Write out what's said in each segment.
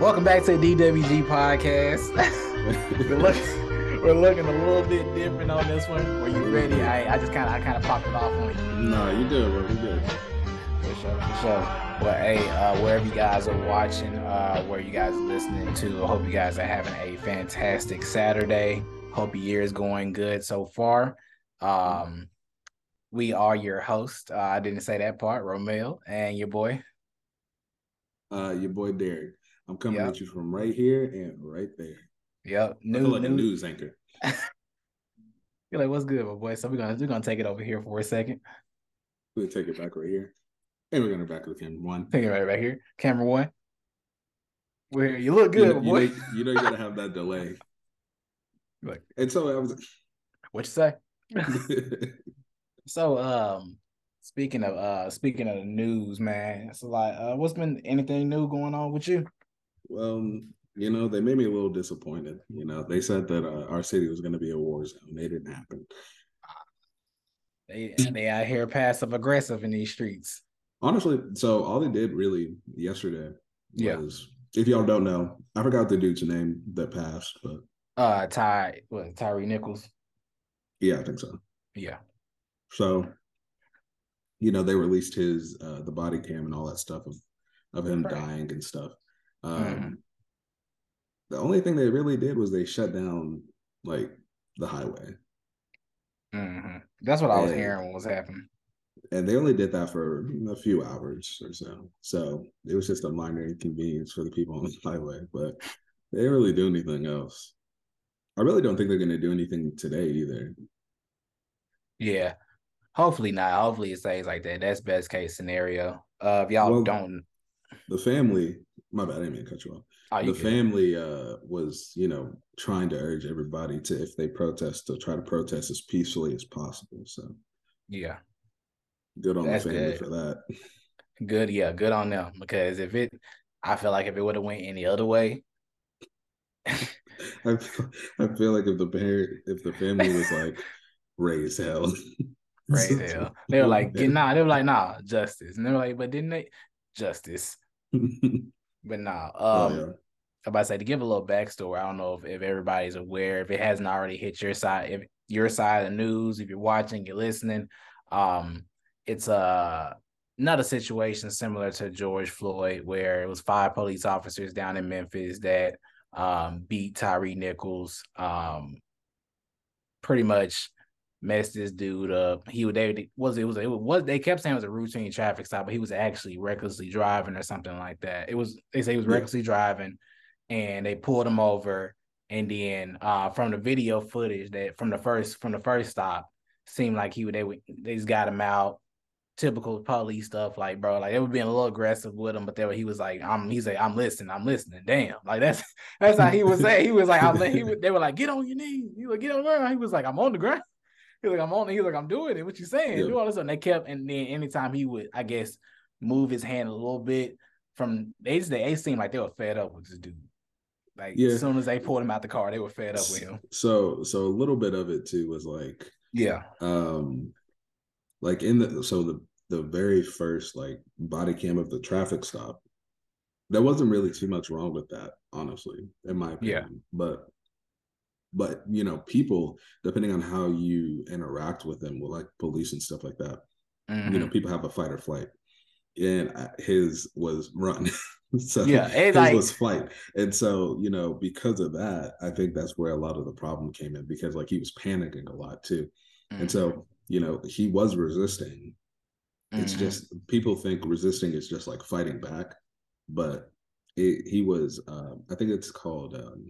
Welcome back to the DWG podcast. we're, looking, we're looking a little bit different on this one. Are you ready? I, I just kind of I kind of popped it off on you. No, you good, bro. You good. For sure, for sure. Well, hey, uh, wherever you guys are watching, uh, where you guys are listening to, I hope you guys are having a fantastic Saturday. Hope your year is going good so far. Um, we are your host. Uh, I didn't say that part, Romeo, and your boy. Uh, your boy Derrick. I'm coming Yep. at you from right here and right there. Yep, I new, feel like a news anchor. You're like, what's good, my boy? So we're gonna we're gonna take it over here for a second. We'll take it back right here. And we're gonna back with him one. Take it right back here. Camera one. Where you look You good, know, my you, know, you know you gotta have that delay. Like, And so I was what you say? So um speaking of uh speaking of the news, man, it's like uh what's been anything new going on with you? Well, you know, they made me a little disappointed. You know, they said that uh, our city was gonna be a war zone. It didn't happen. They they out here passive aggressive in these streets. Honestly, so all they did really yesterday Yeah. was if y'all don't know, I forgot the dude's name that passed, but Uh Ty what Tyre Nichols. yeah, I think so. Yeah. So, you know, they released his uh the body cam and all that stuff of of him Right. dying and stuff. Um Mhm. the only thing they really did was they shut down like the highway. hmm That's what I was hearing was happening. And they only did that for a few hours or so. So it was just a minor inconvenience for the people on the highway, but they didn't really do anything else. I really don't think they're gonna do anything today either. Yeah. Hopefully not. Hopefully it stays like that. That's best case scenario. Uh if y'all Well, don't The family, my bad, I didn't mean to cut you off. oh, you the good. family uh was you know trying to urge everybody to if they protest to try to protest as peacefully as possible so Yeah. good on That's the family good. for that Good, yeah, good on them. Because if it I feel like if it would have went any other way, I feel, I feel like if the parent if the family was like raise hell right hell. They were like, get nah, they were like, nah, justice. And they were like, but didn't they justice? But nah. Um oh, yeah. I'm about to say to give a little backstory. I don't know if, if everybody's aware, if it hasn't already hit your side, if your side of the news, if you're watching, you're listening. Um, it's uh another situation similar to George Floyd, where it was five police officers down in Memphis that um beat Tyre Nichols, um pretty much messed this dude up. He would they was it was it was they kept saying it was a routine traffic stop, but he was actually recklessly driving or something like that. It was they say he was recklessly driving and they pulled him over. And then uh from the video footage that from the first from the first stop seemed like he would they would they just got him out. Typical police stuff, like bro, like they were being a little aggressive with him, but they were, he was like, "I'm," he's like, "I'm listening, I'm listening." Damn, like that's that's how he was saying. He was like, "I'm," he was, they were like, "Get on your knees." He was like, "Get on the ground." He was like, "I'm on the ground." He was like, "I'm on." it." He was like, "I'm doing it." What you saying? Yeah. Do all this, and they kept. And then anytime he would, I guess, move his hand a little bit from they just they seemed like they were fed up with this dude. Like Yeah. as soon as they pulled him out the car, they were fed up with him. so so a little bit of it too was like Yeah. um like in the so the the very first like body cam of the traffic stop there wasn't really too much wrong with that honestly in my Yeah. opinion but but you know people depending on how you interact with them with like police and stuff like that. You know Mhm. people have a fight or flight. And uh, his was run. So Yeah, his it like- was flight. And so you know because of that i think that's where a lot of the problem came in because like he was panicking a lot too. And Mhm. so you know he was resisting. It's Mhm. just people think resisting is just like fighting back. But it, he was um i think it's called um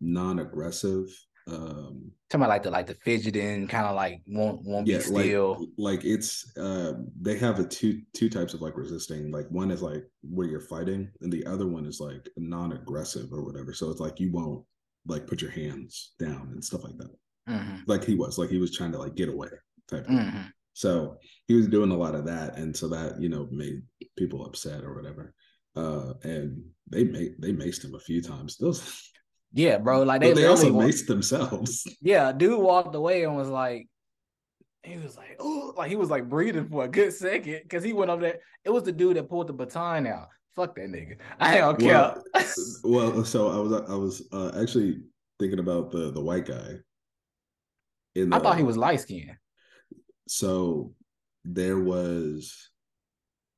non-aggressive um talking about like the like the fidgeting, kind of like won't won't yeah be like still. like it's um they have a two two types of like resisting like one is like where you're fighting and the other one is like non-aggressive or whatever so it's like you won't like put your hands down and stuff like that Mhm. like he was like he was trying to like get away type. Mhm. So he was doing a lot of that, and so that you know made people upset or whatever. Uh, and they made they maced him a few times. Those, Yeah, bro. Like they, they also maced themselves. Yeah, dude walked away and was like, he was like, oh, like he was like breathing for a good second because he went over there. It was the dude that pulled the baton out. fuck that nigga. I don't care. Well, well, so I was I was uh, actually thinking about the the white guy. In the, I thought he was light skinned. So there was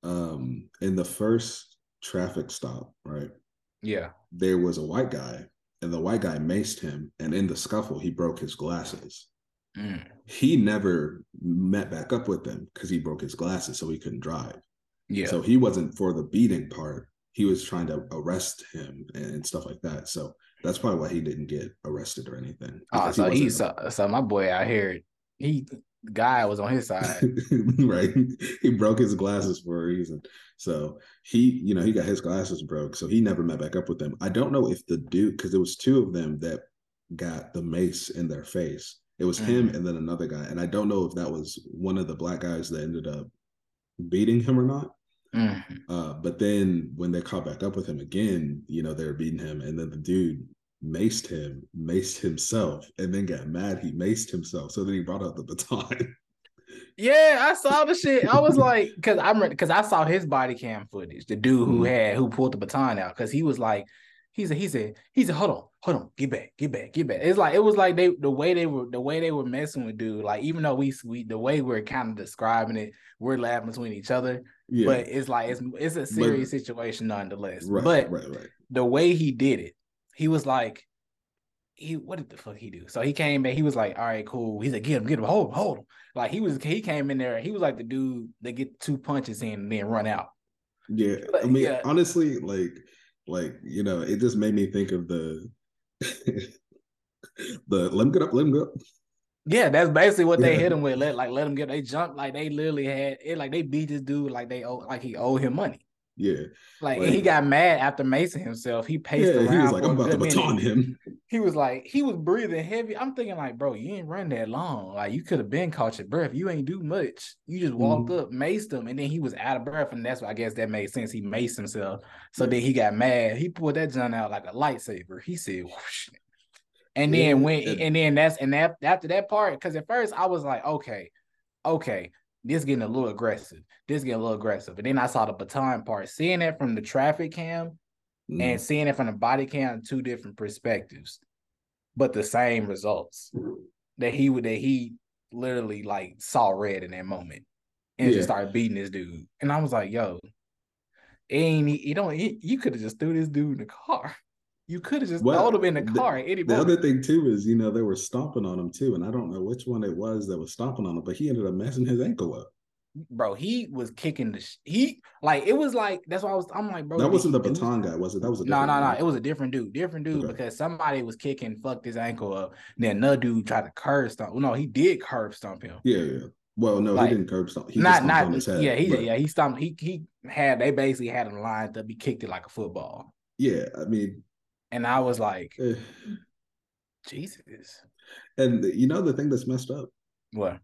um in the first traffic stop, right? Yeah. There was a white guy, and the white guy maced him, and in the scuffle, he broke his glasses. Mm. He never met back up with them because he broke his glasses, so he couldn't drive. Yeah. So he wasn't for the beating part. He was trying to arrest him and stuff like that. So that's probably why he didn't get arrested or anything. Oh, so he, so, so my boy out here, he guy was on his side. right. He broke his glasses for a reason. So he, you know, he got his glasses broke. So he never met back up with them. I don't know if the dude, because there was two of them that got the mace in their face. It was mm-hmm. him and then another guy. And I don't know if that was one of the black guys that ended up beating him or not. Mm-hmm. Uh, but then when they caught back up with him again, you know, they were beating him. And then the dude maced him, maced himself, and then got mad. He maced himself. So then he brought out the baton. Yeah, I saw the shit. I was like, because I'm because I saw his body cam footage. The dude who mm-hmm. had who pulled the baton out because he was like, he said, he said, he said, hold on, hold on, get back, get back, get back. It's like it was like they the way they were the way they were messing with dude. Like even though we we the way we're kind of describing it, we're laughing between each other. Yeah. But it's like it's it's a serious but, situation nonetheless. Right, but right, right. the way he did it, he was like, he what did the fuck he do? So he came back. He was like, all right, cool. He's like, get him, get him, hold him, hold him. Like he was, he came in there. He was like the dude that get two punches in and then run out. Yeah, I mean, yeah. honestly, like, like you know, it just made me think of the the let him get up, let him go. Yeah, that's basically what they yeah. hit him with. Let like let him get. They jumped like they literally had it. Like they beat this dude like they owe like he owed him money. Yeah. Like, like he got mad after Mason himself. He paced yeah, around. He was like, I'm about to baton him. He was like, he was breathing heavy. I'm thinking, like, bro, you ain't run that long. Like, you could have been caught your breath. You ain't do much. You just walked mm-hmm. up, maced him, and then he was out of breath. And that's why I guess that made sense. He maced himself. So yeah. then he got mad. He pulled that gun out like a lightsaber. He said, Whoosh. And then yeah. when and then that's and that after that part, because at first I was like, okay, okay, this getting a little aggressive. This getting a little aggressive. And then I saw the baton part, seeing it from the traffic cam mm. and seeing it from the body cam, two different perspectives, but the same results. That he would that he literally like saw red in that moment and yeah. just started beating this dude. And I was like, yo, ain't he? don't you could have just threw this dude in the car. You could have just well, thrown him in the car the, The other thing too is, you know, they were stomping on him too, and I don't know which one it was that was stomping on him, but he ended up messing his ankle up. Bro, he was kicking the sh- he like it was like that's why I was I'm like bro that wasn't the baton guy was it? That was a no no no it was a different dude different dude okay. because somebody was kicking fucked his ankle up then another dude tried to curb stomp no he did curb stomp him. Yeah yeah. Well no like, he didn't curb stomp he not not on his head, yeah he but... yeah he stomped he he had they basically had him lined up he kicked it like a football. Yeah I mean and I was like, eh. Jesus. And you know the thing that's messed up? What?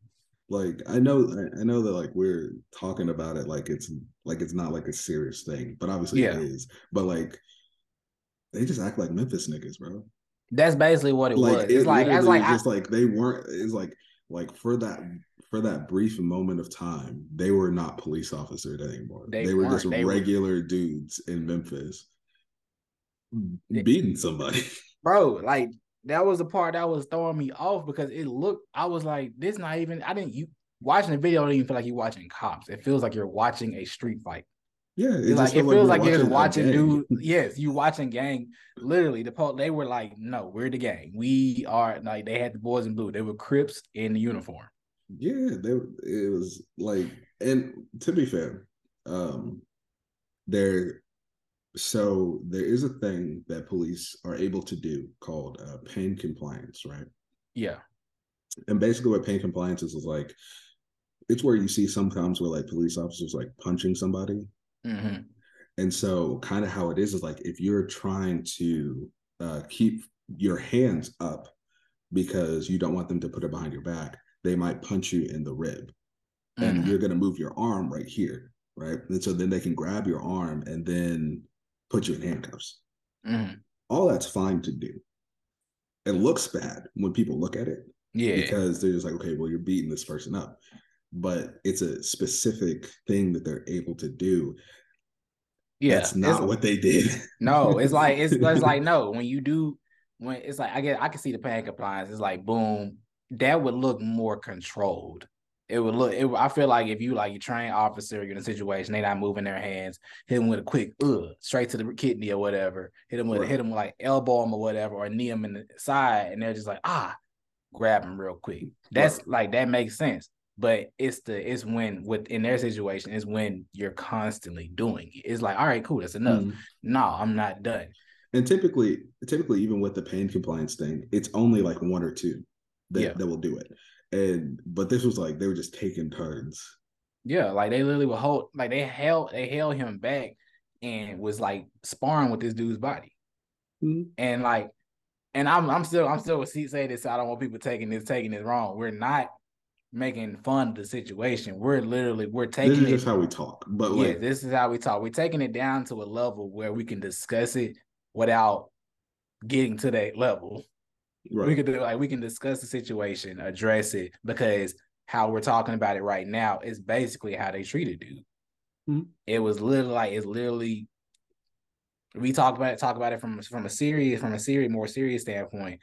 Like I know I know that like we're talking about it like it's like it's not like a serious thing, but obviously yeah. it is. But like they just act like Memphis niggas, bro. That's basically what it like, was. It's like it's like just I, like they weren't it's like like for that for that brief moment of time, they were not police officers anymore. They, they were just they regular were, dudes in Memphis beating somebody. Bro, like that was the part that was throwing me off because it looked, I was like, this not even, I didn't, you watching the video, I don't even feel like you're watching cops. It feels like you're watching a street fight. Yeah, it, like, it feels like, like you're just watching dude. Yes, you watching gang. Literally, the po- they were like, "No, we're the gang. We are like." They had the boys in blue. They were Crips in the uniform. Yeah, they. It was like, and to be fair, um, they're so there is a thing that police are able to do called uh, pain compliance, right? Yeah. And basically, what pain compliance is is like it's where you see sometimes where like police officers like punching somebody. Mm-hmm. And so, kind of how it is is like if you're trying to uh, keep your hands up because you don't want them to put it behind your back, they might punch you in the rib, mm-hmm. and you're going to move your arm right here, right? And so then they can grab your arm and then put you in handcuffs. Mm. All that's fine to do. It looks bad when people look at it. Yeah. Because they're just like, okay, well, you're beating this person up. But it's a specific thing that they're able to do. Yeah, That's not what they did. No, it's like it's, it's like no. When you do, when it's like I get, I can see the pain compliance. It's like boom, that would look more controlled. It would look. It, I feel like if you like you train officer, you're in a situation, they not moving their hands, hit them with a quick uh straight to the kidney or whatever. Hit them with Right. hit them like elbow them or whatever, or knee them in the side, and they're just like ah, grab them real quick. That's Right. like that makes sense. But it's the it's when with in their situation is when you're constantly doing it. It's like all right, cool, that's enough. Mhm. No, I'm not done. And typically, typically, even with the pain compliance thing, it's only like one or two that, Yeah. that will do it. And but this was like they were just taking turns. Yeah, like they literally would hold, like they held, they held him back and was like sparring with this dude's body, Mhm. and like, and I'm, I'm still, I'm still with saying this. So I don't want people taking this, taking this wrong. We're not making fun of the situation. We're literally, we're This taking is it. just how we talk. But yeah, like, this is how we talk. We're taking it down to a level where we can discuss it without getting to that level. Right. We could do like we can discuss the situation, address it, because how we're talking about it right now is basically how they treated dude. Mhm. It was literally like it's literally we talk about it, talk about it from from a serious, from a serious, more serious standpoint.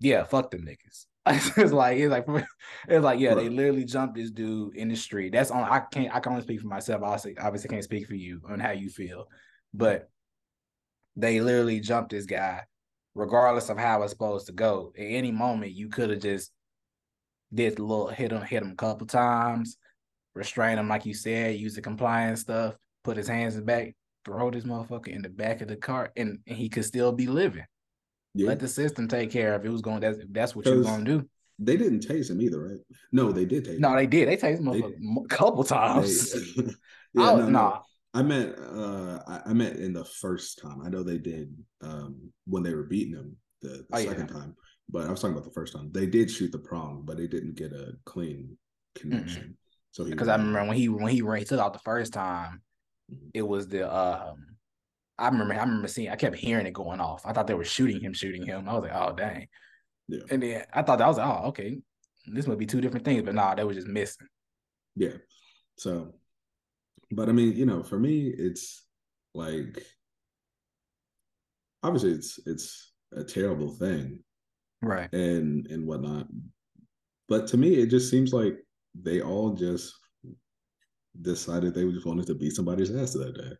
Yeah, fuck them niggas. it's like it's like it's like yeah, they literally jumped this dude in the street. That's on. I can't. I can only speak for myself. Obviously, obviously can't speak for you on how you feel, but they literally jumped this guy, regardless of how it's supposed to go. At any moment, you could have just did a little hit him, hit him a couple times, restrain him like you said, use the compliance stuff, put his hands in back, throw this motherfucker in the back of the car, and, and he could still be living. Yeah. Let the system take care of it. Was going. That's that's what you're gonna do. They didn't tase him either, right? No, they did tase No, him. they did. They tased They- him a couple times. They- yeah, oh, no, no. I meant uh I, I meant in the first time. I know they did um when they were beating him the, the Oh, yeah. second time, but I was talking about the first time. They did shoot the prong, but they didn't get a clean connection. So because I remember when he when he ran, he took out the first time, Mhm. it was the um I remember I remember seeing I kept hearing it going off. I thought they were shooting him, shooting him. I was like, oh dang. Yeah. And then I thought that was like, oh, okay. This might be two different things, but nah, they were just missing. Yeah. So, but I mean, you know, for me, it's like obviously it's it's a terrible thing Right. and and whatnot. But to me, it just seems like they all just decided they just wanted to beat somebody's ass that day.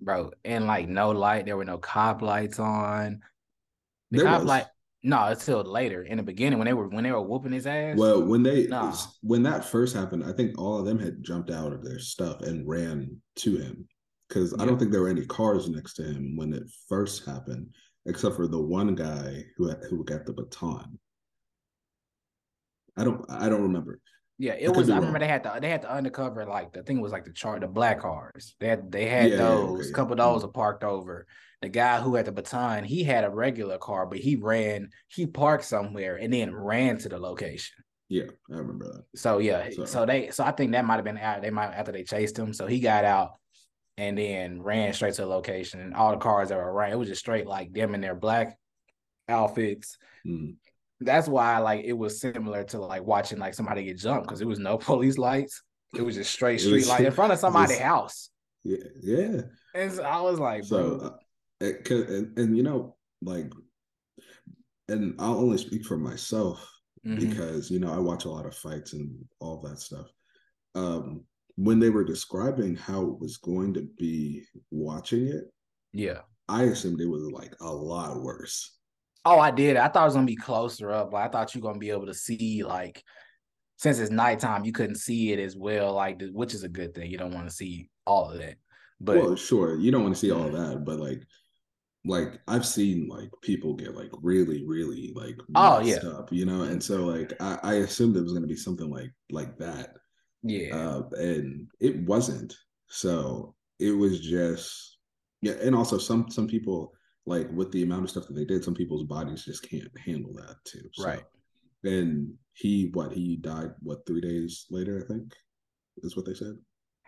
Bro. And like no light, there were no cop lights on. The There cop was. light no, it's till later. In the beginning, when they were when they were whooping his ass. Well, when they Nah. when that first happened, I think all of them had jumped out of their stuff and ran to him because I don't think there were any cars next to him when it first happened, except for the one guy who had, who got the baton. I don't I don't remember. Yeah, it could was. I remember wrong. they had the they had the undercover like the thing was like the chart the black cars. They had they had Yeah, those. okay, A yeah. couple of those are parked over. The guy who had the baton, he had a regular car, but he ran. He parked somewhere and then ran to the location. Yeah, I remember that. So yeah, So- so, they so I think that might have been out. They might after they chased him, so he got out and then ran straight to the location. And all the cars that were around, it was just straight like them in their black outfits. Mm. That's why like it was similar to like watching like somebody get jumped because there was no police lights. It was just straight street light in front of somebody's house. Yeah, yeah. And so I was like, So, uh, it, and, and you know, like, and I'll only speak for myself mhm. because you know I watch a lot of fights and all that stuff. Um, when they were describing how it was going to be watching it, yeah. I assumed it was like a lot worse. Oh, I did. I thought it was gonna be closer up. Like I thought you were gonna be able to see like since it's nighttime, you couldn't see it as well. Like which is a good thing. You don't want to see all of that. But well, sure, you don't want to see all that, but like, like I've seen like people get like really, really like Oh, yeah. up, you know, and so like I, I assumed it was going to be something like like that. yeah, uh, and it wasn't. So it was just yeah, and also some some people like with the amount of stuff that they did, some people's bodies just can't handle that too. So, Right. And he what he died what three days later I think is what they said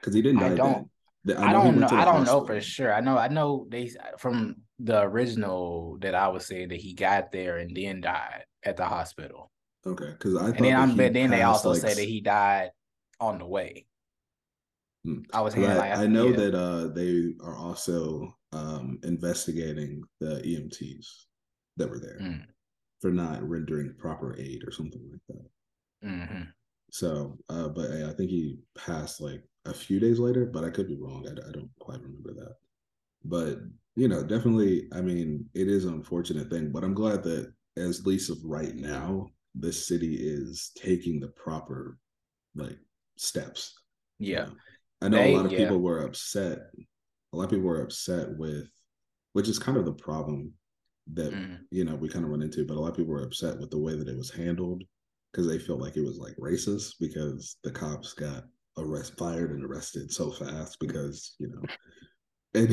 because he didn't I die. don't- then. I, know he don't know. went to the I don't know for sure. I know. I know they from the original that I was saying that he got there and then died at the hospital. Okay, because I thought And then I'm but then they also like, say that he died on the way. Mm. I was hearing I, like I know yeah. that uh, they are also um, investigating the EMTs that were there Mm, for not rendering proper aid or something like that. mhm. So, uh, but I think he passed like a few days later, but I could be wrong. I, I don't quite remember that. But you know, definitely, I mean, it is an unfortunate thing, but I'm glad that as least of right now, this city is taking the proper like steps. you Yeah. know. I know They a lot of yeah. people were upset. A lot of people were upset with, which is kind of the problem that Mhm. you know we kind of run into. But a lot of people were upset with the way that it was handled because they felt like it was like racist because the cops got arrest fired and arrested so fast because you know. And,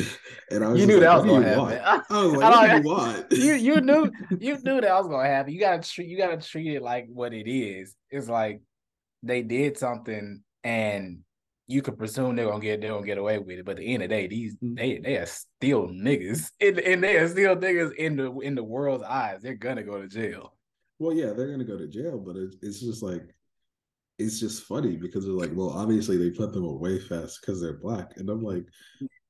and I was You knew like, that was gonna happen. I was like, I what you want? you you knew you knew that was gonna happen. You gotta treat you gotta treat it like what it is. It's like they did something and you could presume they're gonna get they're gonna get away with it. But at the end of the day, these Mm. they they are still niggas. And, and they are still niggas in the in the world's eyes. They're gonna go to jail. Well, yeah, they're gonna go to jail, but it's it's just like it's just funny because they're like, well, obviously they put them away fast because they're black, and I'm like,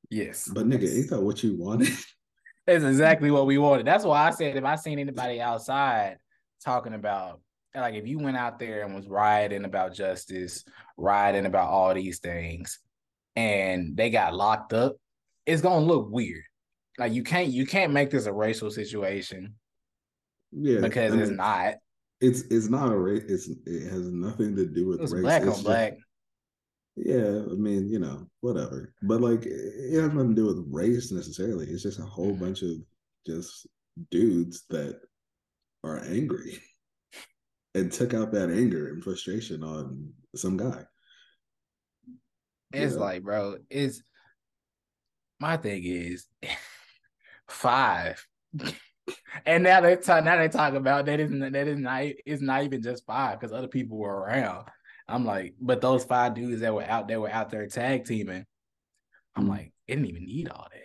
Yes. but nigga, ain't that what you wanted? That's exactly what we wanted. That's why I said if I seen anybody outside talking about like if you went out there and was rioting about justice, rioting about all these things, and they got locked up, it's gonna look weird. Like you can't you can't make this a racial situation yeah, because I it's not. It's it's not a race. It's it has nothing to do with It's race. black It's on just- black. Yeah, I mean, you know, whatever. But like, it has nothing to do with race necessarily. It's just a whole bunch of just dudes that are angry and took out that anger and frustration on some guy. It's Yeah. like, bro, it's my thing is five. and now they talk now they talk about that isn't that is not it's not even just five because other people were around. I'm like, but those five dudes that were out there were out there tag teaming. I'm Mhm. like, it didn't even need all that.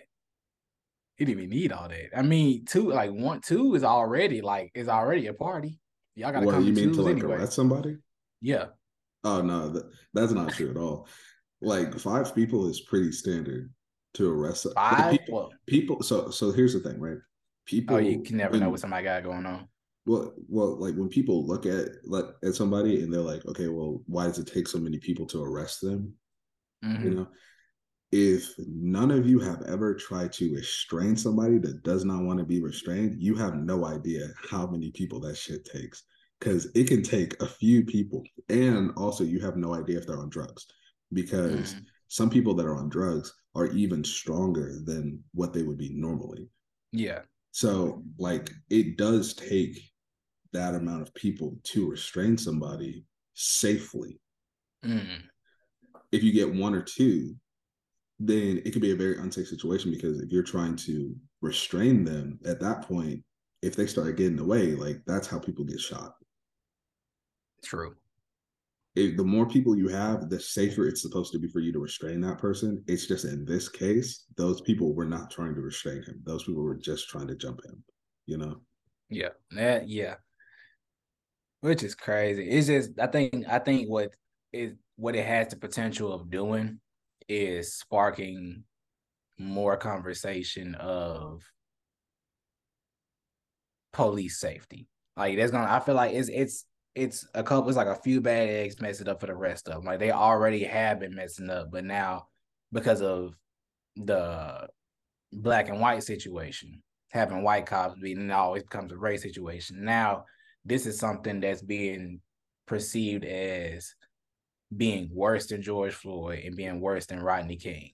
It didn't even need all that. I mean, two like one, two is already like is already a party. Y'all gotta What come you mean to like anyway. arrest somebody? Yeah. Oh no, that, that's not true at all. Like five people is pretty standard to arrest. Five. people, Well, people. So so here's the thing, right? People. oh, you can never know what somebody got going on. Well, well, like when people look at like at somebody and they're like, okay, well, why does it take so many people to arrest them? Mhm. You know, if none of you have ever tried to restrain somebody that does not want to be restrained, you have no idea how many people that shit takes. Because it can take a few people, and also you have no idea if they're on drugs, because Mhm. some people that are on drugs are even stronger than what they would be normally. Yeah. So, like, it does take that amount of people to restrain somebody safely. Mhm. If you get one or two, then it could be a very unsafe situation because if you're trying to restrain them at that point, if they start getting away, like that's how people get shot. True. If the more people you have, the safer it's supposed to be for you to restrain that person. It's just in this case, those people were not trying to restrain him. Those people were just trying to jump him, you know? Yeah. That yeah. Which is crazy. It's just I think I think what is what it has the potential of doing is sparking more conversation of police safety. Like there's gonna I feel like it's it's it's a couple it's like a few bad eggs mess it up for the rest of them. Like they already have been messing up, but now because of the black and white situation, having white cops being it always becomes a race situation. Now this is something that's being perceived as being worse than George Floyd and being worse than Rodney King.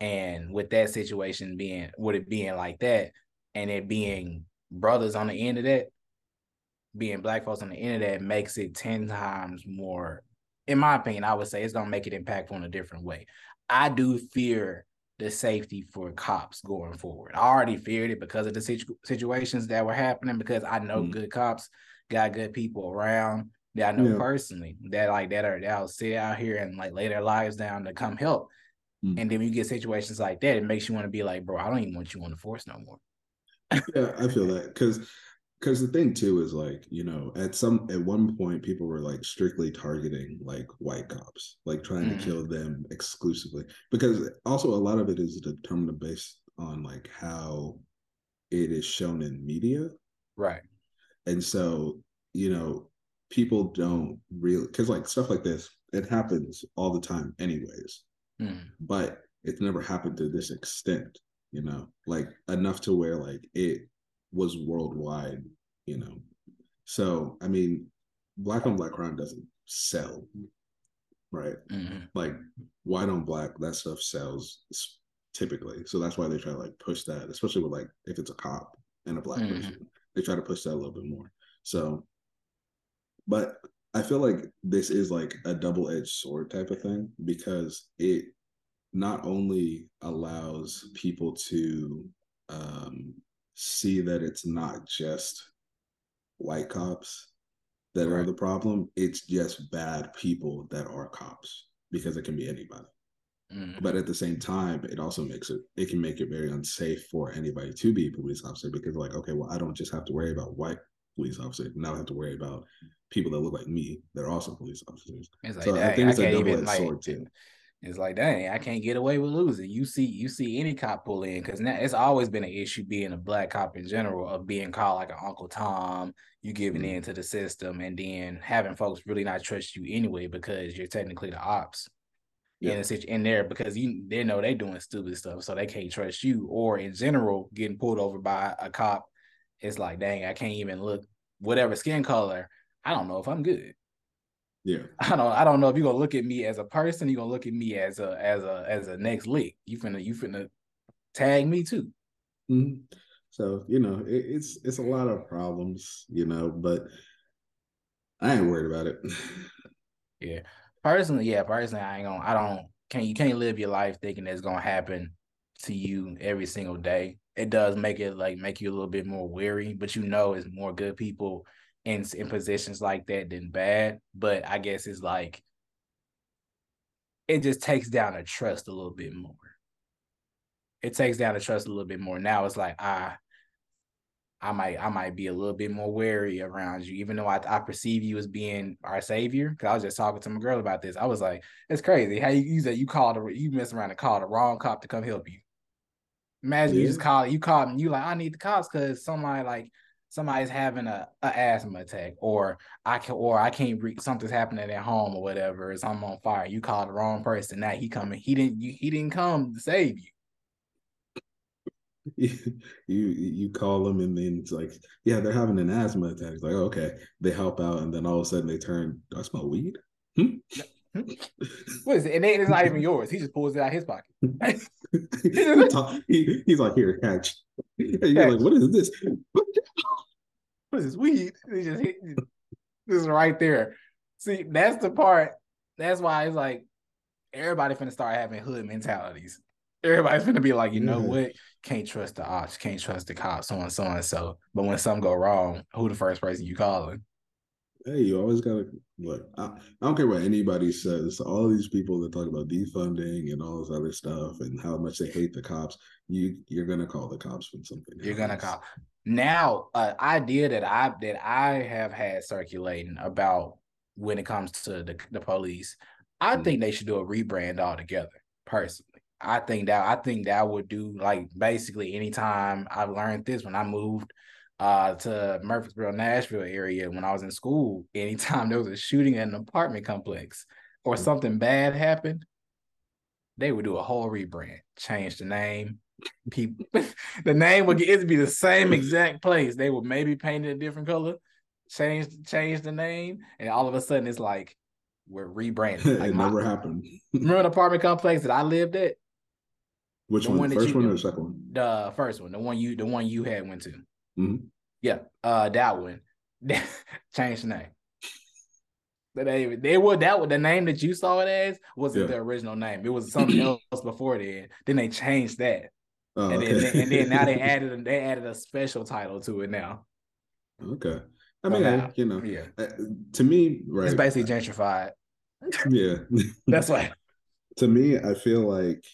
And with that situation being with it being like that, and it being brothers on the end of that, being black folks on the end of that makes it 10 times more, in my opinion, I would say it's gonna make it impactful in a different way. I do fear the safety for cops going forward. I already feared it because of the situ- situations that were happening because I know Mm. good cops got good people around that I know Yeah. personally that like that are that'll sit out here and like lay their lives down to come help. Mm. And then when you get situations like that, it makes you want to be like, bro, I don't even want you on the force no more. yeah, I feel that because because the thing too is like you know at some at one point people were like strictly targeting like white cops like trying mm-hmm. to kill them exclusively because also a lot of it is determined based on like how it is shown in media right and so you know people don't really because like stuff like this it happens all the time anyways mm. but it's never happened to this extent you know like enough to where like it was worldwide, you know. So I mean, black on black crime doesn't sell, right? Mm-hmm. Like white on black, that stuff sells typically. So that's why they try to like push that, especially with like if it's a cop and a black mm-hmm. person, they try to push that a little bit more. So, but I feel like this is like a double edged sword type of thing because it not only allows people to um, see that it's not just white cops that right. are the problem. It's just bad people that are cops because it can be anybody. Mm-hmm. But at the same time, it also makes it it can make it very unsafe for anybody to be a police officer because like, okay, well, I don't just have to worry about white police officer. Now I have to worry about people that look like me that are also police officers. Like, so I think it's I a double edged like, sword too. It's like, dang, I can't get away with losing. You see, you see any cop pull in because now it's always been an issue being a black cop in general of being called like an Uncle Tom, you giving mm-hmm. in to the system, and then having folks really not trust you anyway because you're technically the ops yeah. in a in there because you they know they doing stupid stuff, so they can't trust you. Or in general, getting pulled over by a cop, it's like, dang, I can't even look whatever skin color. I don't know if I'm good. Yeah. I don't I don't know if you're gonna look at me as a person, you're gonna look at me as a as a as a next lick. You finna you finna tag me too. Mm-hmm. So, you know, it, it's it's a lot of problems, you know, but I ain't worried about it. yeah. Personally, yeah, personally, I ain't gonna I don't can't you can't live your life thinking it's gonna happen to you every single day. It does make it like make you a little bit more weary, but you know it's more good people in in positions like that than bad. But I guess it's like it just takes down the trust a little bit more. It takes down the trust a little bit more. Now it's like I I might I might be a little bit more wary around you, even though I, I perceive you as being our savior. Cause I was just talking to my girl about this. I was like, it's crazy how you use that you called a, you mess around and called the wrong cop to come help you. Imagine yeah. you just call you call and you like I need the cops because somebody like somebody's having a, a asthma attack or I can or I can't breathe something's happening at home or whatever is I'm on fire. You call the wrong person. Now he coming. He didn't you, he didn't come to save you. you you call them and then it's like, yeah, they're having an asthma attack. It's like, oh, okay, they help out, and then all of a sudden they turn, Do I smell weed? Hmm? What is it? And it's not even yours. He just pulls it out of his pocket. he, he's like, here, catch. And you're like, what is this? what is this weed? He just hit, this is right there. See, that's the part. That's why it's like everybody finna start having hood mentalities. Everybody's gonna be like, you know what? Can't trust the ops, can't trust the cops, so and so on and so. But when something go wrong, who the first person you calling? hey, you always gotta look. I, I, don't care what anybody says. All these people that talk about defunding and all this other stuff and how much they hate the cops, you you're gonna call the cops when something. You're happens. gonna call. Now, an idea that I that I have had circulating about when it comes to the, the police, I mm-hmm. think they should do a rebrand altogether. Personally, I think that I think that would do like basically anytime I've learned this when I moved uh, to Murfreesboro, Nashville area when I was in school, anytime there was a shooting at an apartment complex or mm. something bad happened, they would do a whole rebrand, change the name. People, the name would it would be the same exact place. They would maybe paint it a different color, change change the name, and all of a sudden it's like we're rebranding. Like it my, never happened. remember an apartment complex that I lived at? Which one? one first you, one or the second one? The first one, the one you the one you had went to. Mm-hmm. Yeah, uh, that one. Change the name. They they were that the name that you saw it as wasn't yeah. the original name. It was something else before then. Then they changed that, oh, and, okay. then, and then now they added they added a special title to it now. Okay, I mean, you know, yeah. Uh, to me, right, it's basically gentrified. Yeah, that's why. to me, I feel like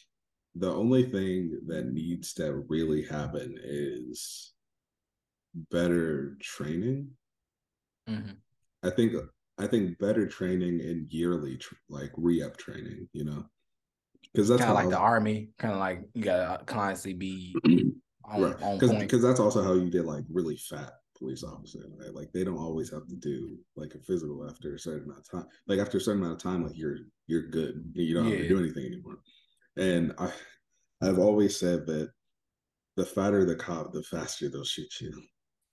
the only thing that needs to really happen is better training. Mhm. I think I think better training and yearly tr- like re-up training, you know, because that's Kind of how like the army, kind of like you gotta constantly be on, right on because point. because that's also how you get like really fat police officer right like they don't always have to do like a physical after a certain amount of time like after a certain amount of time like you're you're good you don't have to do anything anymore and i i've always said that the fatter the cop the faster they'll shoot you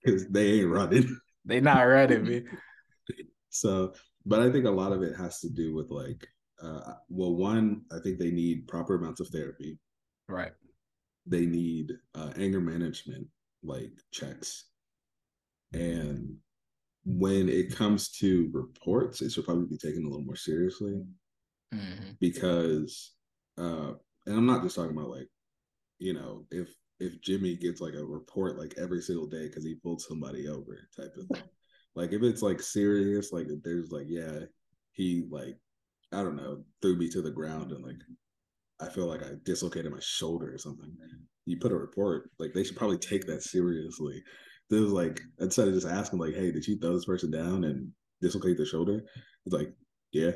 because they ain't running They not running, man. so but i think a lot of it has to do with like uh well one i think they need proper amounts of therapy Right. they need uh, anger management like checks and when it comes to reports it should probably be taken a little more seriously hmm because uh and i'm not just talking about like you know if if jimmy gets like a report like every single day because he pulled somebody over type of thing. Like if it's like serious like there's like yeah he like i don't know threw me to the ground and like i feel like i dislocated my shoulder or something you put a report like they should probably take that seriously. There's like instead of just asking like hey did you throw this person down and dislocate their shoulder? It's like yeah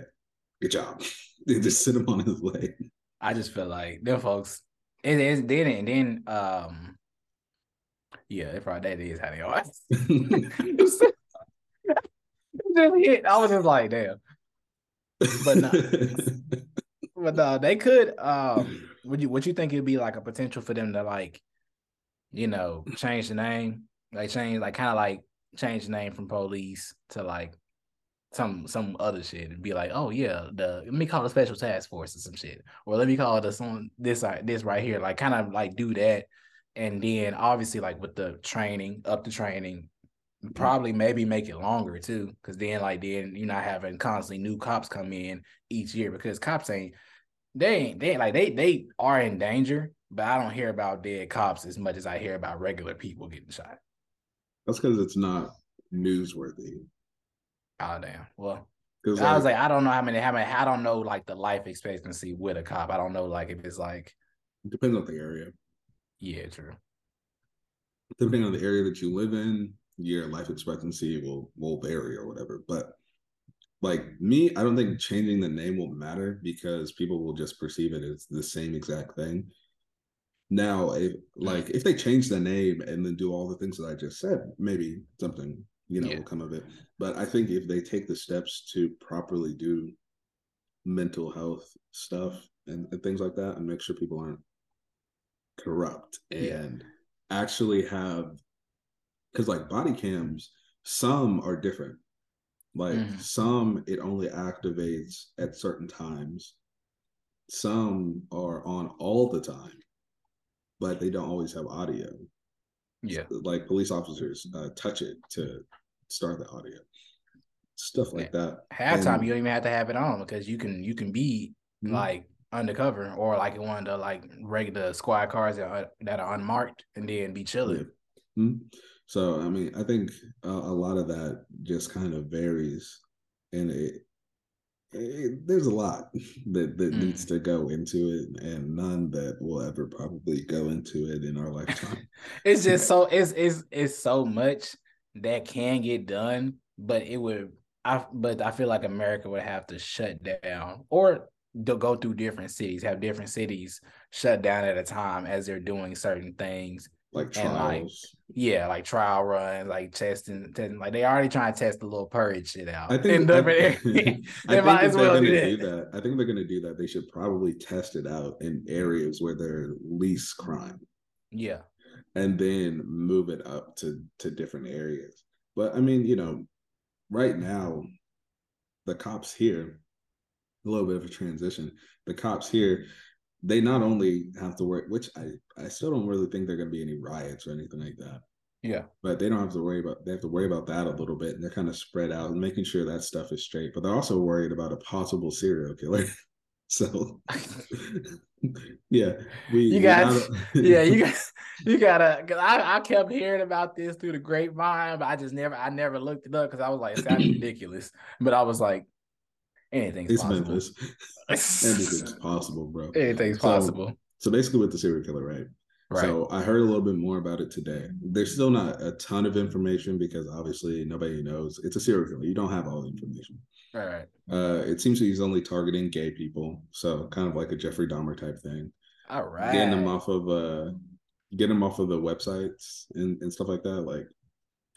good job. They just sit him on his leg I just feel like them folks. It is then and then um. Yeah, it probably that is how they are. Just hit. I was just like, damn. But no. But uh, they could. Um, would you? Would you think it'd be like a potential for them to like, you know, change the name, like change, like kind of like change the name from police to like some some other shit and be like, oh yeah, the let me call the special task force or some shit, or let me call it the some this uh, this right here, like kind of like do that, and then obviously like with the training, up the training, probably maybe make it longer too, because then like then you're not having constantly new cops come in each year because cops ain't they ain't they ain't like they they are in danger, but I don't hear about dead cops as much as I hear about regular people getting shot. That's because it's not newsworthy. Oh damn. Well, Because I was like, I don't know how many, how many, I don't know like the life expectancy with a cop. I don't know like if it's like, it depends on the area. yeah, true. Depending on the area that you live in, your life expectancy will will vary or whatever. But like me, I don't think changing the name will matter because people will just perceive it as the same exact thing. Now, if like if they change the name and then do all the things that I just said, maybe something you know Yeah. will come of it. But I think if they take the steps to properly do mental health stuff and, and things like that, and make sure people aren't corrupt Yeah. and actually have because like body cams, some are different. Like Mhm. some it only activates at certain times. Some are on all the time, but they don't always have audio. Yeah. Like police officers uh, touch it to start the audio. Stuff like that. Halftime, And- you don't even have to have it on because you can, you can be Mhm. like undercover or like one of the like regular squad cars that are, that are unmarked and then be chilling. Mhm. So I mean, I think a, a lot of that just kind of varies, and it, it there's a lot that that Mm. needs to go into it, and none that will ever probably go into it in our lifetime. It's just so it's it's it's so much that can get done, but it would I but I feel like America would have to shut down or to go through different cities, have different cities shut down at a time as they're doing certain things. like And, like. Yeah, like trial runs, like testing, testing. Like they already trying to test the little purge shit out. I think, in I, I areas. they think might as they're well going do to that. do that, I think they're going to do that. They should probably test it out in areas where there's least crime. Yeah, and then move it up to to different areas. But I mean, you know, right now, the cops here, a little bit of a transition. The cops here, they not only have to work, which I I still don't really think there are going to be any riots or anything like that. yeah, But they don't have to worry about they have to worry about that a little bit, and they're kind of spread out and making sure that stuff is straight. But they're also worried about a possible serial killer. So, yeah, we You got- yeah. You got you gotta. Cause I I kept hearing about this through the grapevine, but I just never I never looked it up because I was like it sounded ridiculous. But I was like, anything's it's possible. Memphis. Anything's possible, bro. Anything's So- possible. So basically, with the serial killer, right? Right. So I heard a little bit more about it today. There's still not a ton of information because obviously nobody knows. It's a serial killer. You don't have all the information. All right. Uh, it seems that he's only targeting gay people, so kind of like a Jeffrey Dahmer type thing. All right. Getting them off of uh, getting them off of the websites and, and stuff like that. Like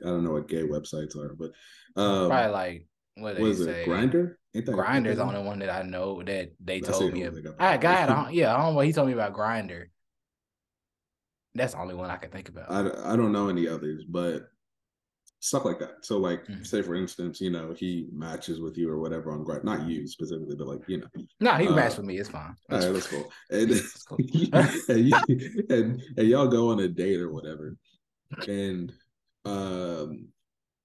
I don't know what gay websites are, but um, probably like what, what is say? it? Grindr? Grindr's the only one that I know that they That's told me. I got. Yeah, I don't know. He told me about Grindr. That's the only one I can think about. I, I don't know any others, but stuff like that. So, like, mm-hmm. say for instance, you know, he matches with you or whatever on Grindr, not you specifically, but like, you know. No, he uh, matched with me. It's fine. That's all right, that's cool. And, and, you, and, and y'all go on a date or whatever, and um,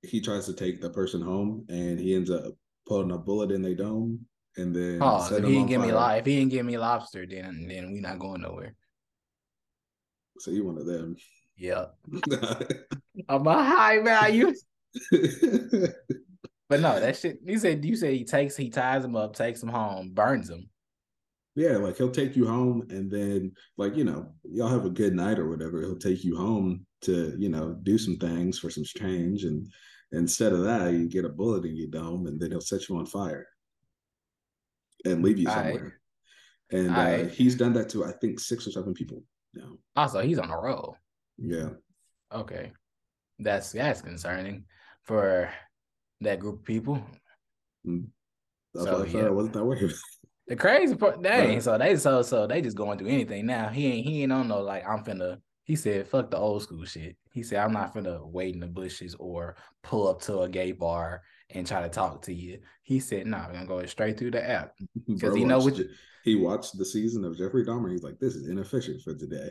he tries to take the person home, and he ends up putting a bullet in their dome, and then oh, if he didn't give me life, if he didn't give me lobster, then then we not going nowhere. So you one of them. Yep. I'm a high value. but no, that shit. You said you said he takes he ties him up, takes him home, burns him. Yeah, like he'll take you home, and then like you know y'all have a good night or whatever. He'll take you home to you know do some things for some change, and instead of that, you get a bullet in your dome, and then he'll set you on fire and leave you somewhere. Right. And uh, he's done that to I think six or seven people now. Also, he's on a roll. Yeah. Okay. That's that's concerning for that group of people. Mm. That's so, what I yeah. wasn't that way. The crazy part, dang. So they so so they just going through anything now. He ain't he ain't on no like I'm finna. He said, "Fuck the old school shit." He said, "I'm not finna wait in the bushes or pull up to a gay bar and try to talk to you." He said, "No, nah, we're gonna go straight through the app because he know what you, he watched the season of Jeffrey Dahmer. He's like, this is inefficient for today.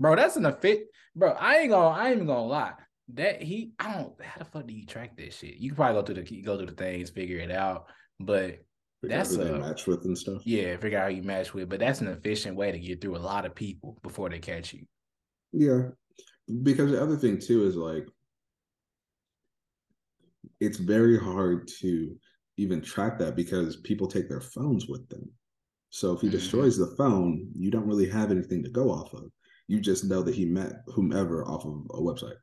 Bro, that's an effect. Bro, I ain't gonna, I ain't even gonna lie. That he, I don't. How the fuck do you track that shit? You can probably go through the go through the things, figure it out. But figure that's a match with and stuff. Yeah, figure out how you match with. But that's an efficient way to get through a lot of people before they catch you. Yeah, because the other thing too is like it's very hard to even track that because people take their phones with them. So if he mm-hmm. destroys the phone, you don't really have anything to go off of. You just know that he met whomever off of a website.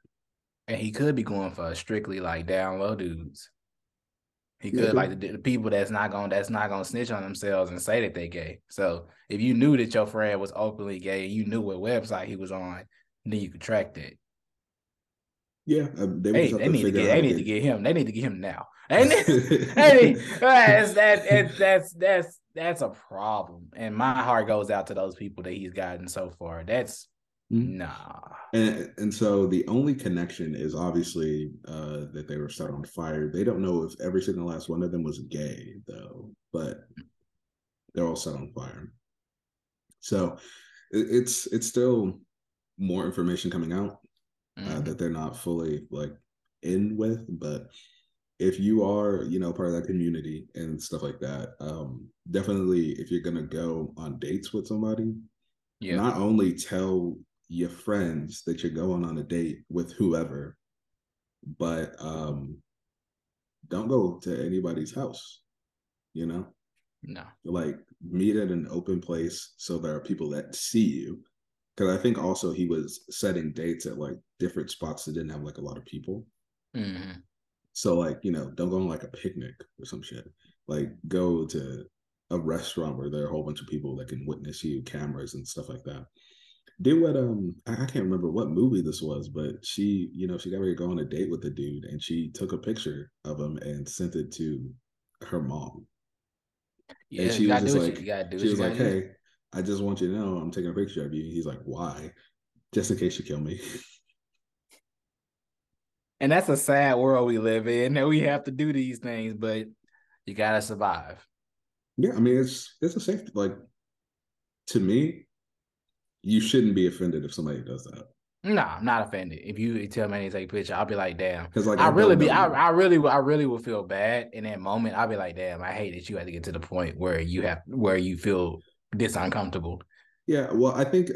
And he could be going for strictly like down low dudes. He could yeah, like the, the, people that's not going that's not going to snitch on themselves and say that they gay. So if you knew that your friend was openly gay, you knew what website he was on, then you could track that. Yeah, um, they, hey, they need to get they need to get him. They need to get him now. And hey, that's that that's that's that's a problem. And my heart goes out to those people that he's gotten so far. That's. Nah. And and so the only connection is obviously uh that they were set on fire. They don't know if every single last one of them was gay though, but they're all set on fire. So it, it's it's still more information coming out uh, mm-hmm. uh, that they're not fully like in with, but if you are you know part of that community and stuff like that um definitely if you're gonna go on dates with somebody yeah not only tell your friends that you're going on a date with whoever but um don't go to anybody's house you know no like meet at an open place so there are people that see you because i think also he was setting dates at like different spots that didn't have like a lot of people mm-hmm. So like, you know, don't go on like a picnic or some shit. Like go to a restaurant where there are a whole bunch of people that can witness you, cameras and stuff like that. Did what um I, can't remember what movie this was, but she, you know, she got ready to go on a date with the dude and she took a picture of him and sent it to her mom. Yeah, and she was just like, she was like, Hey, I just want you to know I'm taking a picture of you. He's like, Why? Just in case you kill me. and that's a sad world we live in that we have to do these things, but you gotta survive. Yeah, I mean it's it's a safety like to me, you shouldn't be offended if somebody does that. No, I'm not offended. If you tell me to take a picture, I'll be like, damn. Because like I, I really be, I, I really, I really would feel bad in that moment. I'll be like, damn, I hate that you had to get to the point where you have where you feel this uncomfortable. Yeah, well, I think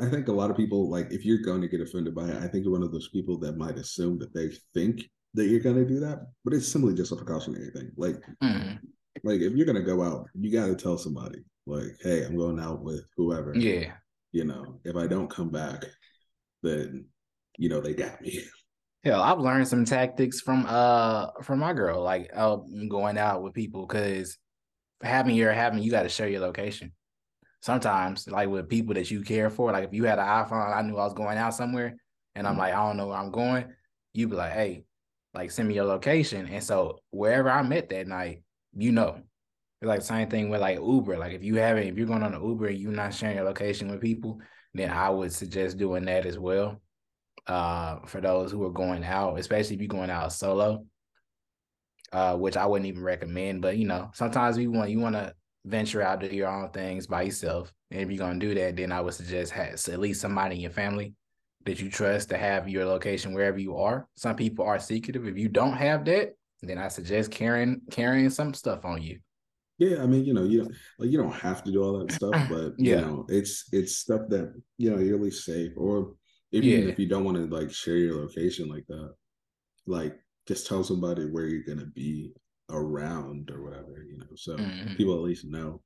I think a lot of people like if you're going to get offended by it, I think you're one of those people that might assume that they think that you're going to do that, but it's simply just a precautionary thing. Like, mm. like if you're going to go out, you got to tell somebody, like, hey, I'm going out with whoever. Yeah, you know, if I don't come back, then you know they got me. Hell, I've learned some tactics from uh from my girl, like uh, going out with people because having your having you got to share your location. Sometimes, like with people that you care for, like if you had an iPhone, I knew I was going out somewhere, and I'm mm-hmm. like, I don't know where I'm going. You be like, hey, like send me your location, and so wherever I'm at that night, you know. It's like same thing with like Uber. Like if you haven't, if you're going on an Uber and you're not sharing your location with people, then I would suggest doing that as well. Uh, for those who are going out, especially if you're going out solo, uh, which I wouldn't even recommend. But you know, sometimes you want you want to venture out to your own things by yourself. And if you're gonna do that, then I would suggest at least somebody in your family that you trust to have your location wherever you are. Some people are secretive. If you don't have that, then I suggest carrying carrying some stuff on you. Yeah, I mean, you know, you like you don't have to do all that stuff, but yeah. you know, it's it's stuff that you know you're at least safe. Or even yeah. if you don't want to like share your location like that, like just tell somebody where you're gonna be around or whatever, you know. So mm-hmm. people at least know.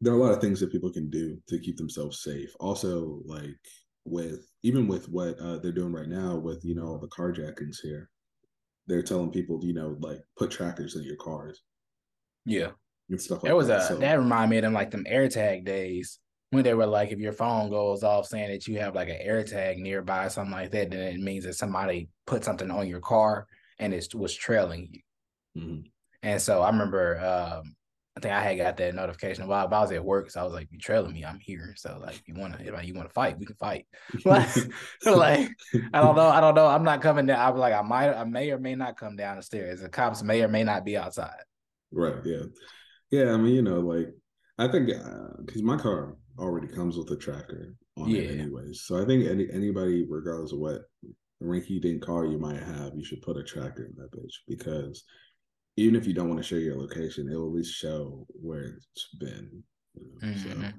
There are a lot of things that people can do to keep themselves safe. Also, like with even with what uh, they're doing right now with you know all the carjackings here, they're telling people you know like put trackers in your cars. Yeah, and stuff. Like that was that. a so, that reminded me of them like them AirTag days when they were like, if your phone goes off saying that you have like an AirTag nearby, something like that, then it means that somebody put something on your car and it was trailing you. Mm-hmm. And so I remember, um, I think I had got that notification while I was at work. So I was like, "You trailing me? I'm here." So like, you want to, if you want to fight, we can fight. like, like, I don't know, I don't know. I'm not coming down. I was like, I might, I may or may not come down the stairs. The cops may or may not be outside. Right. Yeah. Yeah. I mean, you know, like I think because uh, my car already comes with a tracker on yeah. it, anyways. So I think any anybody, regardless of what rinky dink car you might have, you should put a tracker in that bitch because even if you don't want to share your location, it will at least show where it's been. You know? mm-hmm. So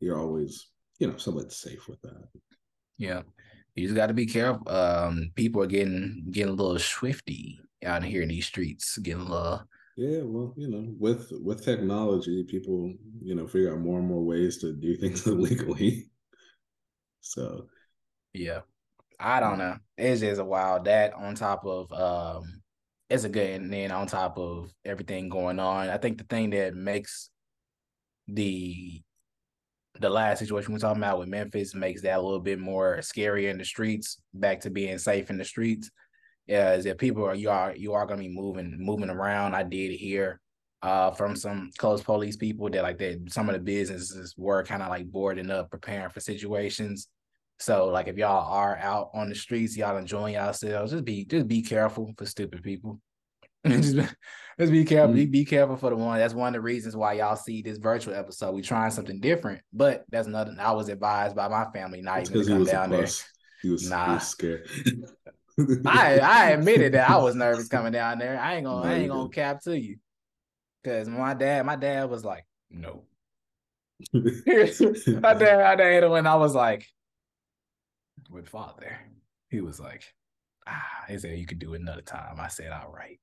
you're always, you know, somewhat safe with that. Yeah. You just got to be careful. Um, people are getting getting a little swifty out here in these streets, getting a little. Yeah, well, you know, with with technology, people, you know, figure out more and more ways to do things illegally. So, yeah, I don't know. It's just a wild that on top of um it's a good and then on top of everything going on. I think the thing that makes the the last situation we're talking about with Memphis makes that a little bit more scary in the streets, back to being safe in the streets. Yeah, is that people are you are you are gonna be moving moving around. I did hear uh from some close police people that like that some of the businesses were kind of like boarding up, preparing for situations so like if y'all are out on the streets, y'all enjoying yourselves, just be just be careful for stupid people. just, just be careful. Mm-hmm. Be, be careful for the one. That's one of the reasons why y'all see this virtual episode. We trying something different, but that's another. I was advised by my family not even to come down there. He was, nah. he was scared. I I admitted that I was nervous coming down there. I ain't gonna I ain't gonna cap to you, because my dad my dad was like no. my dad my dad when I was like with father. He was like, ah, he said you could do it another time. I said, all right.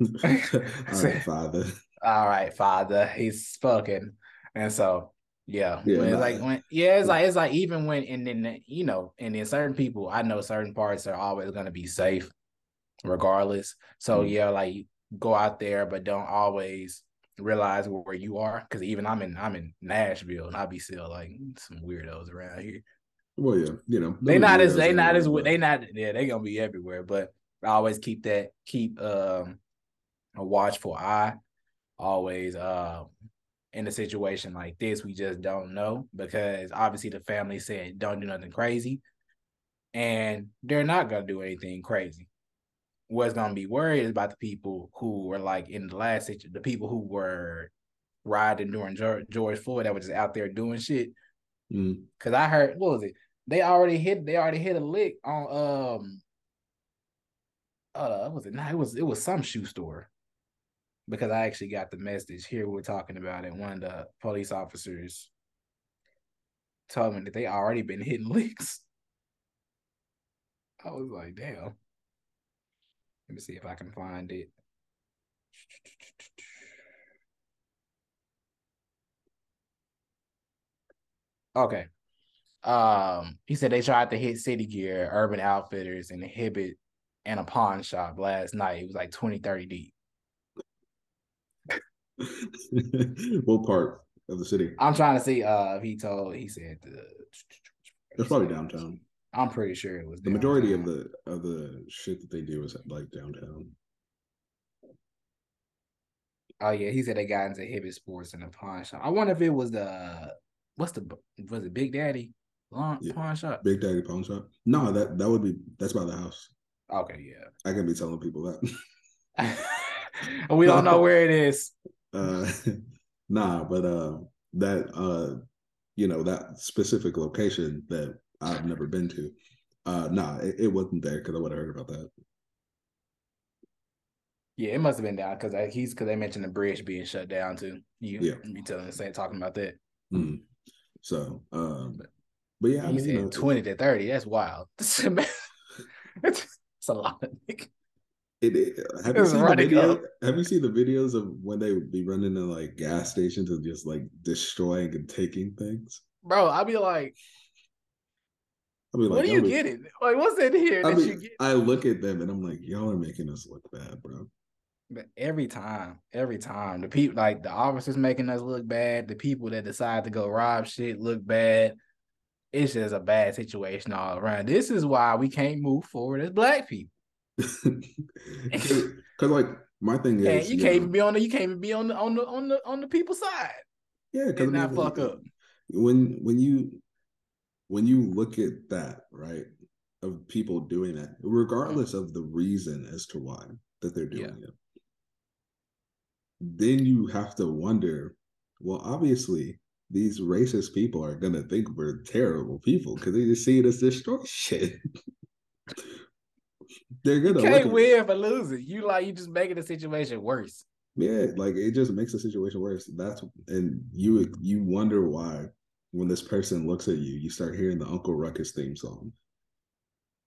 all right, father. All right, father. He's fucking. And so yeah, yeah it's like when yeah, it's like it's like even when and then you know, and then certain people, I know certain parts are always gonna be safe regardless. So mm-hmm. yeah, like go out there, but don't always realize where you are. Cause even I'm in I'm in Nashville and I'll be still like some weirdos around here. Well, yeah, you know, they not as they not as they not yeah they gonna be everywhere, but I always keep that keep um a watchful eye. Always um in a situation like this, we just don't know because obviously the family said don't do nothing crazy, and they're not gonna do anything crazy. What's gonna be worried is about the people who were like in the last situation, the people who were riding during George Floyd that was just out there doing shit. Mm. Cause I heard what was it? they already hit they already hit a lick on um uh was it not it was it was some shoe store because I actually got the message here we are talking about it. One of the police officers told me that they already been hitting licks. I was like, damn. Let me see if I can find it. Okay. Um, he said they tried to hit City Gear, Urban Outfitters, and Hibbett and a pawn shop last night. It was like 20, 30 deep. what part of the city? I'm trying to see. Uh, he told he said the. It's probably downtown. I'm pretty sure it was the majority of the of the shit that they do is like downtown. Oh yeah, he said they got into Hibbett Sports in the pawn shop. I wonder if it was the what's the was it Big Daddy pawn, yeah. pawn shop? Big Daddy pawn shop. No, that that would be that's by the house. Okay, yeah. I can be telling people that. we don't know where it is. Uh, nah, but uh, that uh, you know that specific location that I've never been to. Uh, nah, it, it wasn't there because I would have heard about that. Yeah, it must have been down because he's because they mentioned the bridge being shut down too. You yeah, be telling saying talking about that. Mm. So, um, but, but yeah, I mean, you know, twenty to thirty. That's wild. it's a lot. It, it, have you seen the video? Have you seen the videos of when they would be running to like gas stations and just like destroying and taking things? Bro, I'd be like, I mean, like, what are you getting? Like, what's in here I mean, I look at them and I'm like, y'all are making us look bad, bro. But every time, every time, the people like the officers making us look bad, the people that decide to go rob shit look bad. It's just a bad situation all around. This is why we can't move forward as black people. Because like my thing is, you, you can't know, even be on the you can't even be on the on the on the on the people's side. Yeah, because not fuck up. When when you when you look at that right of people doing that, regardless of the reason as to why that they're doing yeah. it, then you have to wonder. Well, obviously, these racist people are gonna think we're terrible people because they just see it as destroy shit. they're gonna. You can't win for losing. You like you just making the situation worse. Yeah, like it just makes the situation worse. That's and you you wonder why when this person looks at you, you start hearing the Uncle Ruckus theme song.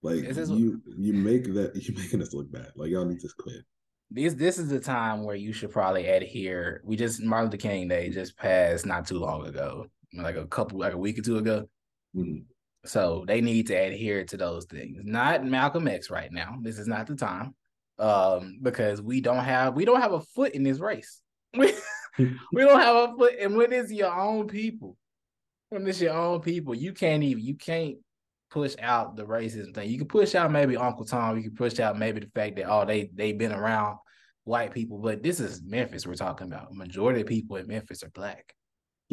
Like you you make that you making us look bad. Like y'all need to quit. This this is the time where you should probably adhere. We just Martin Luther King Day just passed not too long ago, like a couple like a week or two ago. Mm-hmm. So they need to adhere to those things. Not Malcolm X right now. This is not the time. Um, because we don't have we don't have a foot in this race. We, don't have a foot, and when it's your own people, when it's your own people, you can't even you can't push out the racism thing. You can push out maybe Uncle Tom. You can push out maybe the fact that oh they they've been around white people, but this is Memphis we're talking about. Majority of people in Memphis are black.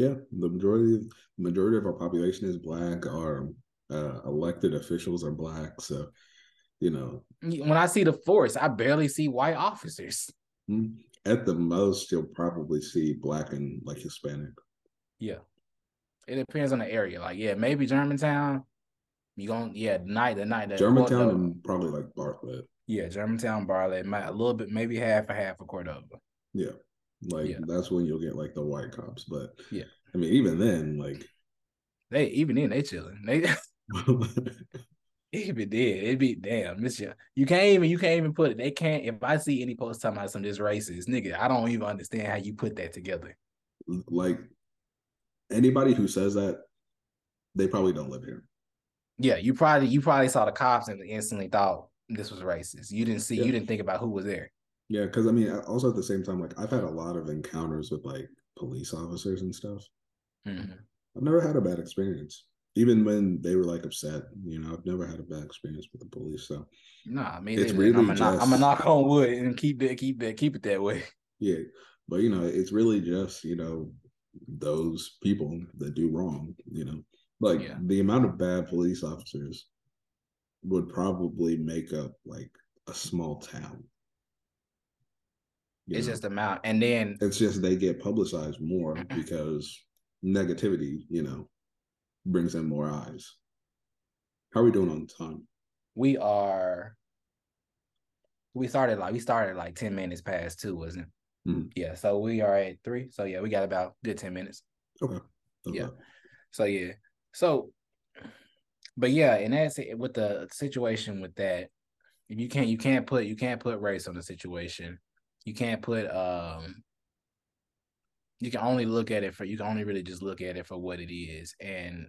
Yeah, the majority majority of our population is black. Our uh, elected officials are black. So, you know, when I see the force, I barely see white officers. Hmm. At the most, you'll probably see black and like Hispanic. Yeah, it depends on the area. Like, yeah, maybe Germantown. You going yeah, night the night. Germantown and probably like Bartlett. Yeah, Germantown, Bartlett, a little bit, maybe half a half of Cordova. Yeah, like yeah. that's when you'll get like the white cops. But yeah, I mean, even then, like they even then they chilling. They even did, it'd be damn. This you, you can't even you can't even put it. They can't. If I see any post talking about some this racist nigga, I don't even understand how you put that together. Like anybody who says that, they probably don't live here. Yeah, you probably you probably saw the cops and instantly thought this was racist. You didn't see, yeah. you didn't think about who was there. Yeah, because I mean, also at the same time, like I've had a lot of encounters with like police officers and stuff. Mm-hmm. I've never had a bad experience, even when they were like upset. You know, I've never had a bad experience with the police. So, no, nah, I mean, it's really I'm a, just, I'm a knock on wood and keep it, keep it, keep it that way. Yeah, but you know, it's really just you know those people that do wrong. You know, like yeah. the amount of bad police officers would probably make up like a small town. You it's know? just amount, and then it's just they get publicized more because negativity, you know, brings in more eyes. How are we doing on time? We are. We started like we started like ten minutes past two, wasn't it? Mm-hmm. Yeah, so we are at three. So yeah, we got about good ten minutes. Okay. okay. Yeah. So yeah, so, but yeah, and that's it with the situation with that. You can't you can't put you can't put race on the situation. You can't put um you can only look at it for you can only really just look at it for what it is. And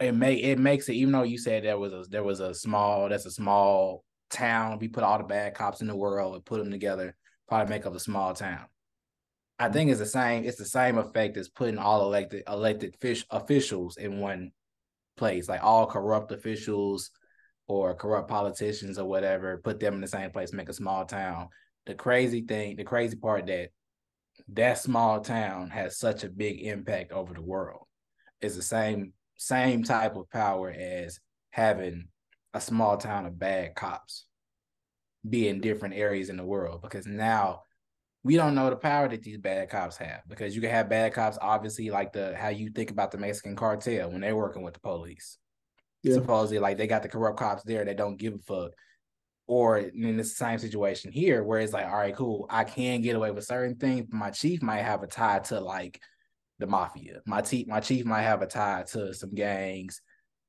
it make it makes it even though you said there was a there was a small that's a small town we put all the bad cops in the world and put them together probably make up a small town. I think it's the same it's the same effect as putting all elected elected fish officials in one place like all corrupt officials or corrupt politicians or whatever put them in the same place make a small town the crazy thing the crazy part that that small town has such a big impact over the world is the same same type of power as having a small town of bad cops be in different areas in the world because now we don't know the power that these bad cops have because you can have bad cops obviously like the how you think about the Mexican cartel when they're working with the police. Yeah. Supposedly like they got the corrupt cops there that don't give a fuck. Or in the same situation here where it's like, all right, cool, I can get away with certain things. My chief might have a tie to like the mafia. My chief, my chief might have a tie to some gangs.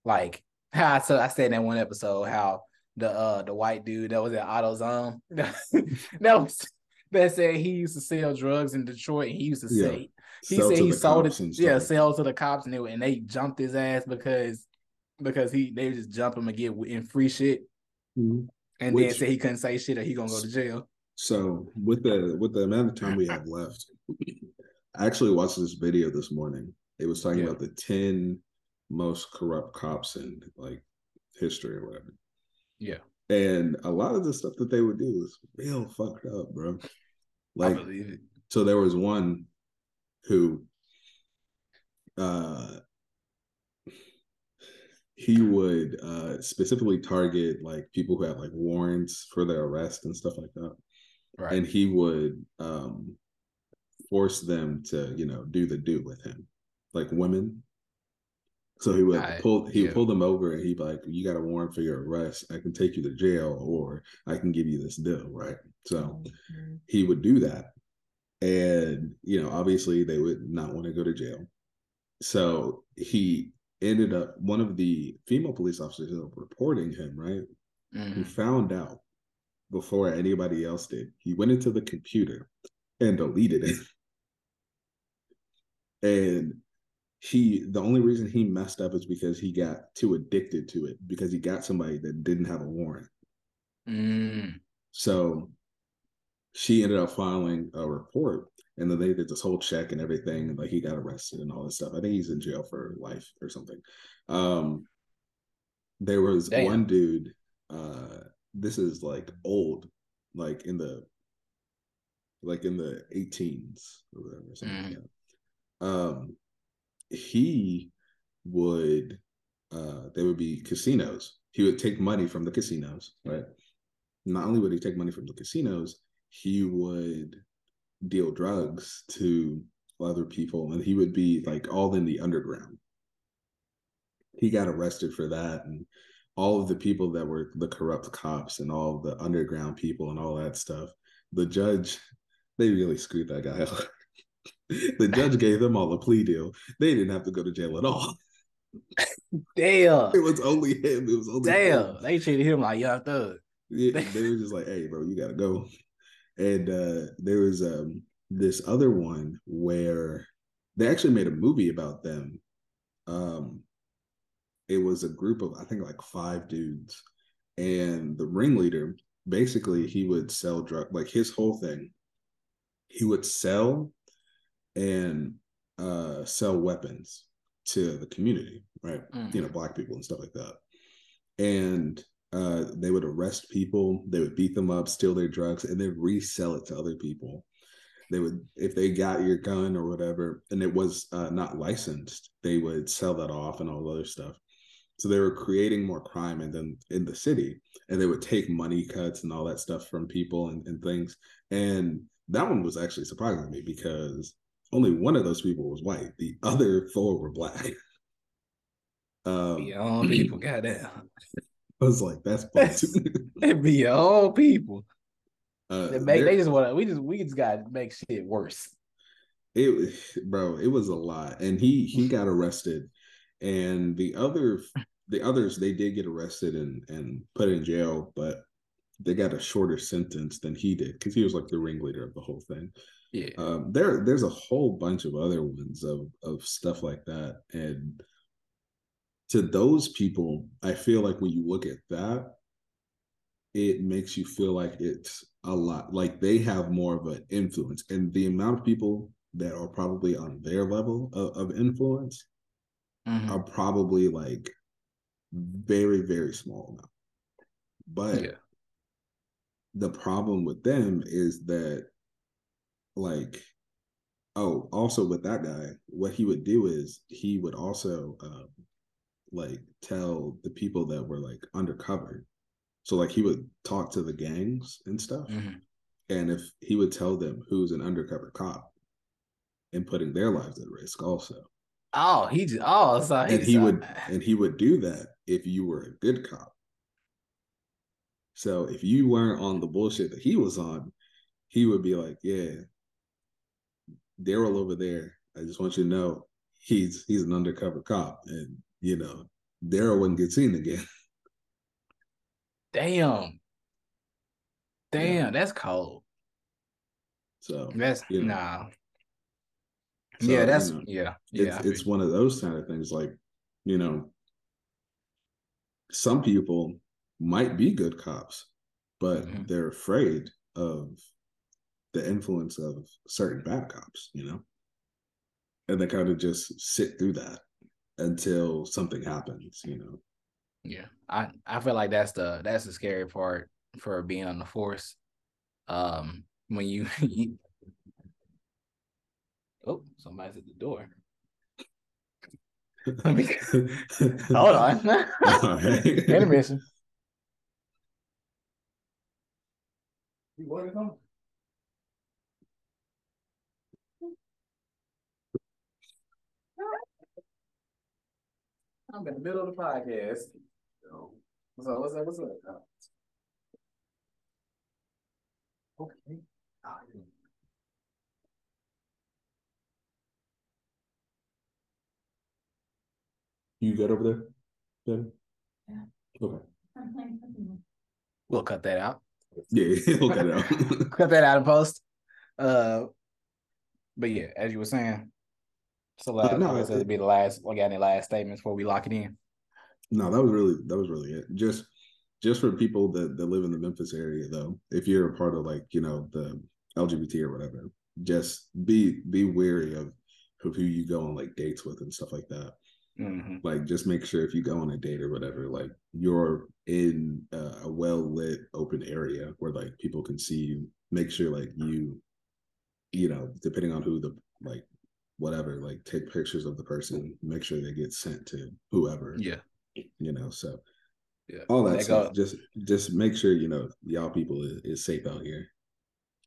Like how I, so I said in that one episode how the uh the white dude that was at AutoZone that was that said he used to sell drugs in Detroit. And he used to yeah. say he sell said he sold it, yeah, sell to the cops and they and they jumped his ass because because he they just jump him and get in free shit, mm-hmm. And Which, then say he couldn't say shit or he gonna go to jail. So with the with the amount of time we have left, I actually watched this video this morning. It was talking yeah. about the 10 most corrupt cops in like history or whatever. Yeah. And a lot of the stuff that they would do was real fucked up, bro. Like so there was one who uh he would uh specifically target like people who had like warrants for their arrest and stuff like that. Right. And he would um force them to, you know, do the do with him, like women. So he would I, pull he yeah. would pull them over and he'd be like, You got a warrant for your arrest. I can take you to jail or I can give you this deal, right? So mm-hmm. he would do that. And, you know, obviously they would not want to go to jail. So he ended up one of the female police officers reporting him, right? Mm-hmm. He found out before anybody else did. He went into the computer and deleted it. And he the only reason he messed up is because he got too addicted to it because he got somebody that didn't have a warrant. Mm. So she ended up filing a report and then they did this whole check and everything and like he got arrested and all this stuff. I think he's in jail for life or something. Um there was Damn. one dude uh this is like old like in the like in the 18s or whatever something mm. um, he would uh, there would be casinos. He would take money from the casinos, right? Not only would he take money from the casinos, he would deal drugs to other people, and he would be like all in the underground. He got arrested for that, and all of the people that were the corrupt cops and all the underground people and all that stuff. The judge, they really screwed that guy up the judge gave them all a plea deal. They didn't have to go to jail at all. Damn. It was only him. It was only Damn. Him. They treated him like young thug. Yeah, they were just like, hey, bro, you gotta go. And uh there was um this other one where they actually made a movie about them. Um it was a group of I think like five dudes. And the ringleader, basically he would sell drug like his whole thing. He would sell and uh, sell weapons to the community, right? Mm. You know, black people and stuff like that. And uh, they would arrest people, they would beat them up, steal their drugs, and then resell it to other people. They would, if they got your gun or whatever, and it was uh, not licensed, they would sell that off and all the other stuff. So they were creating more crime and then in the city, and they would take money cuts and all that stuff from people and, and things. And that one was actually surprising to me because only one of those people was white. The other four were black. Um, be all people, goddamn. I was like, that's it be all people. Uh, they, make, they just want to. We just we just got to make shit worse. It, bro, it was a lot, and he he got arrested, and the other the others they did get arrested and and put in jail, but they got a shorter sentence than he did because he was like the ringleader of the whole thing. Yeah. Um, there there's a whole bunch of other ones of of stuff like that. And to those people, I feel like when you look at that, it makes you feel like it's a lot like they have more of an influence. And the amount of people that are probably on their level of, of influence Mhm. are probably like very, very small now. But Yeah. the problem with them is that like oh also with that guy what he would do is he would also um like tell the people that were like undercover. So like he would talk to the gangs and stuff Mhm. and if he would tell them who's an undercover cop and putting their lives at risk also. Oh, he just oh so and he would and he would do that if you were a good cop. So if you weren't on the bullshit that he was on he would be like yeah daryl over there. I just want you to know he's he's an undercover cop and you know daryl wouldn't get seen again damn. Damn, that's cold. so That's you know, nah. so, yeah, you that's know, yeah. it's Yeah. I it's one of those kind of things like you know some people might be good cops but Mhm. they're afraid of the influence of certain bad cops you know and they kind of just sit through that until something happens you know yeah. I I feel like that's the that's the scary part for being on the force. Um when you, you Oh, somebody's at the door. Let me hold on. All right. Intermission. You ordered something? I'm in the middle of the podcast. What's up? What's up? What's up? Okay. You good over there ben Yeah. okay We'll cut that out. yeah we'll cut it out cut that out in post. Uh, but yeah, as you were saying, so last, no, it- that'd be the last. We got any last statements before we lock it in? No, that was really that was really it. Just just for people that, that live in the Memphis area though, if you're a part of like, you know, the LGBT or whatever, just be be wary of, of who you go on like dates with and stuff like that. Mm-hmm. Like just make sure if you go on a date or whatever, like you're in a, a well lit open area where like people can see you. Make sure like you, you know, depending on who the like whatever, like take pictures of the person, make sure they get sent to whoever Yeah, you know so yeah. all that stuff go- just just make sure you know y'all people is, is safe out here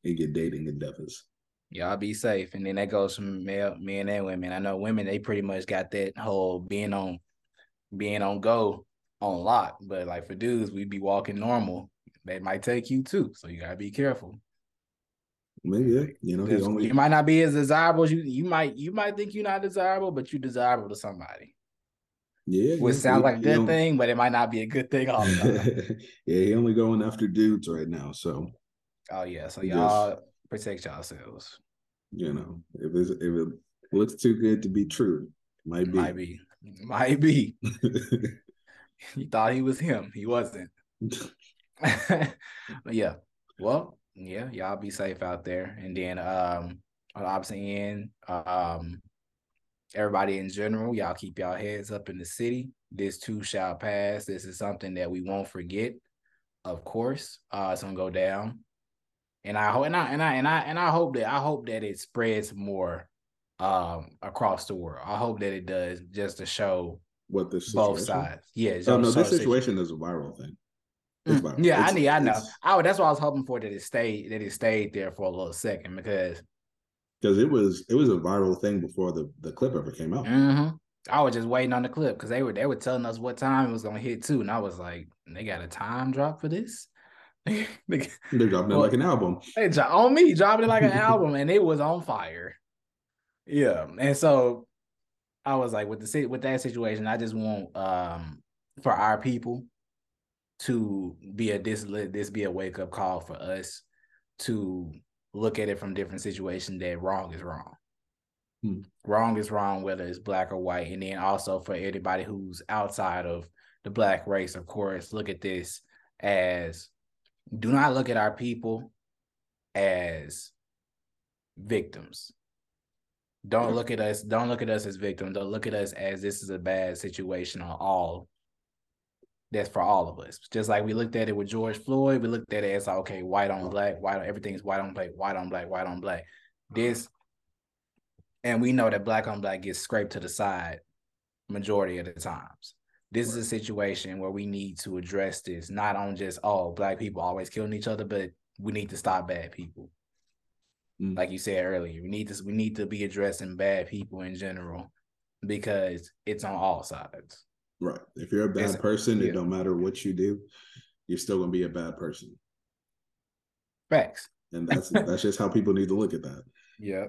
and get dating endeavors Y'all be safe. And then that goes from male, men and women. I know women, they pretty much got that whole being on being on go on lock. But like for dudes, we'd be walking normal. They might take you too. So you gotta be careful. Maybe yeah you know he only you might not be as desirable as you you might you might think you're not desirable, but you're desirable to somebody. yeah Which yeah, sounds like a good thing, but it might not be a good thing all the time. yeah he only going after dudes right now so oh yeah. So y'all protect yourselves. you know if it's, if it looks too good to be true might be Might be. Might be. He thought he was him. He wasn't. but yeah. Well, yeah, y'all be safe out there. And then um on the opposite end, um everybody in general, y'all keep y'all heads up in the city. This too shall pass. This is something that we won't forget. Of course. Uh it's gonna go down. And I hope and I and I and I and I hope that I hope that it spreads more um across the world. I hope that it does just to show what the both situation? sides. Yeah. oh no this show- situation is a viral thing Mm, viral. Yeah, I It's- need. I know. I that's what I was hoping for that it stayed that it stayed there for a little second because because it was it was a viral thing before the the clip ever came out mhm, I was just waiting on the clip because they were they were telling us what time it was gonna hit too, and I was like, they got a time drop for this. they they're dropping it Well- like an album they dro- on me dropping it like an album, and it was on fire. Yeah, and so I was like, with the si- with that situation, I just want um for our people to be a this this be a wake up call for us to look at it from different situations that wrong is wrong. Hmm. Wrong is wrong, whether it's black or white. And then also for anybody who's outside of the black race, of course, look at this as do not look at our people as victims. Don't look at us, don't look at us as victims. Don't look at us as this is a bad situation on all. That's for all of us. Just like we looked at it with George Floyd, we looked at it as okay, white on black, white on everything's white on black, white on black, white on black. This and we know that black on black gets scraped to the side majority of the times. This is a situation where we need to address this, not on just oh, black people always killing each other, but we need to stop bad people. Mm. Like you said earlier, we need to we need to be addressing bad people in general because it's on all sides. Right. If you're a bad person, yeah. it don't matter what you do, you're still gonna be a bad person. Facts. And that's that's just how people need to look at that. Yeah.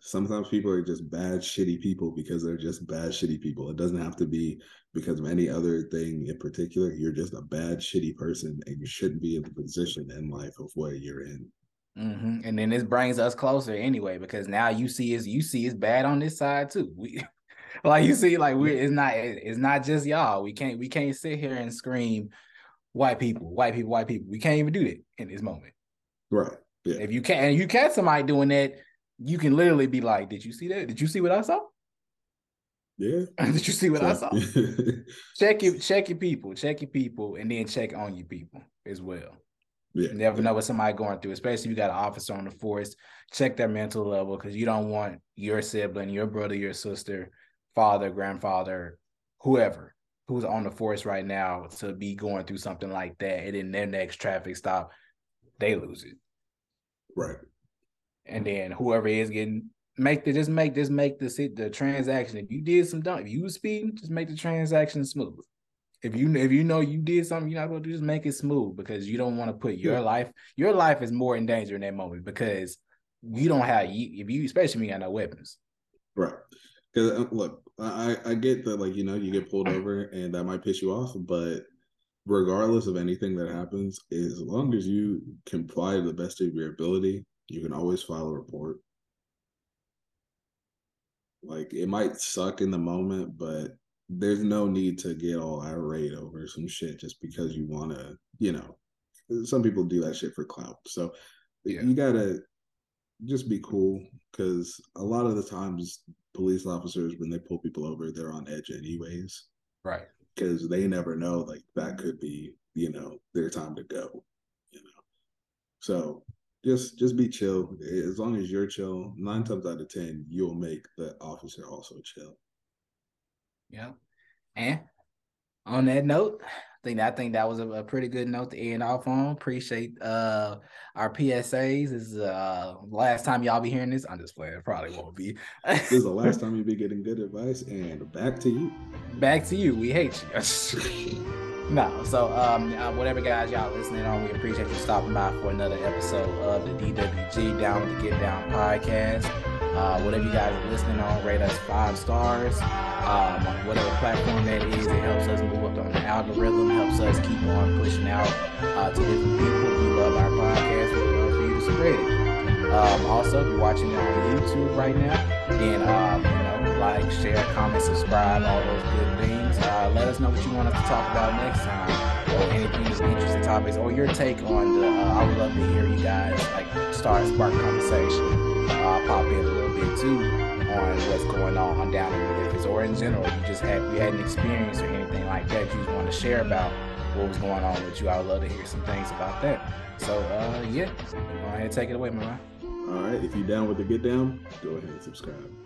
Sometimes people are just bad, shitty people because they're just bad, shitty people. It doesn't have to be because of any other thing in particular. You're just a bad, shitty person, and you shouldn't be in the position in life of where you're in. Mm-hmm. And then this brings us closer anyway, because now you see is you see is bad on this side too. We like you see, like we it's not it's not just y'all. We can't we can't sit here and scream white people, white people, white people. We can't even do that in this moment. Right. Yeah. If you can and you catch somebody doing that, you can literally be like, Did you see that? Did you see what I saw? Yeah. Did you see what I saw? check your check your people, check your people, and then check on your people as well. Yeah. You never know what somebody going through, especially if you got an officer on the force. Check their mental level because you don't want your sibling, your brother, your sister, father, grandfather, whoever who's on the force right now to be going through something like that. And then their next traffic stop, they lose it. Right. And then whoever is getting make the just make this make the the transaction. If you did some dumb, if you was speeding, just make the transaction smooth. If you if you know you did something you're not going to do, just make it smooth because you don't want to put your yeah. life. Your life is more in danger in that moment because you don't have you if you especially when you got no weapons. Right. Because uh, look, I I get that like you know you get pulled over and that might piss you off, but regardless of anything that happens, as long as you comply to the best of your ability, you can always file a report. Like it might suck in the moment, but there's no need to get all irate over some shit just because you want to, you know, some people do that shit for clout. So yeah. you gotta just be cool because a lot of the times police officers when they pull people over they're on edge anyways. Right. Because they never know like that could be you know their time to go you know. So just just be chill. As long as you're chill nine times out of ten you'll make the officer also chill. Yeah. And on that note, I think I think that was a, a, pretty good note to end off on. Appreciate uh our PSAs. This is uh last time y'all be hearing this. I'm just playing. It probably won't be. this is the last time you'll be getting good advice. And back to you. Back to you. We hate you. no. So um uh, whatever guys y'all listening on, we appreciate you stopping by for another episode of the DWG Down with the Get Down podcast. Uh, whatever you guys are listening on, rate us five stars um, on whatever platform that is. It helps us move up on the algorithm, helps us keep on pushing out uh, to different people. You love our podcast, we'd love for you to spread it. Um, also, if you're watching it on YouTube right now, then um, you know, like, share, comment, subscribe, all those good things. Uh, let us know what you want us to talk about next time, or anything that's interesting topics, or your take on the. Uh, I would love to hear you guys like start a spark conversation, uh, pop in a little bit too on what's going on down in Memphis or in general. You just had you had an experience or anything like that you just want to share about what was going on with you. I would love to hear some things about that. So uh yeah, go ahead and take it away, man. All right. If you're down with the get down, go ahead and subscribe.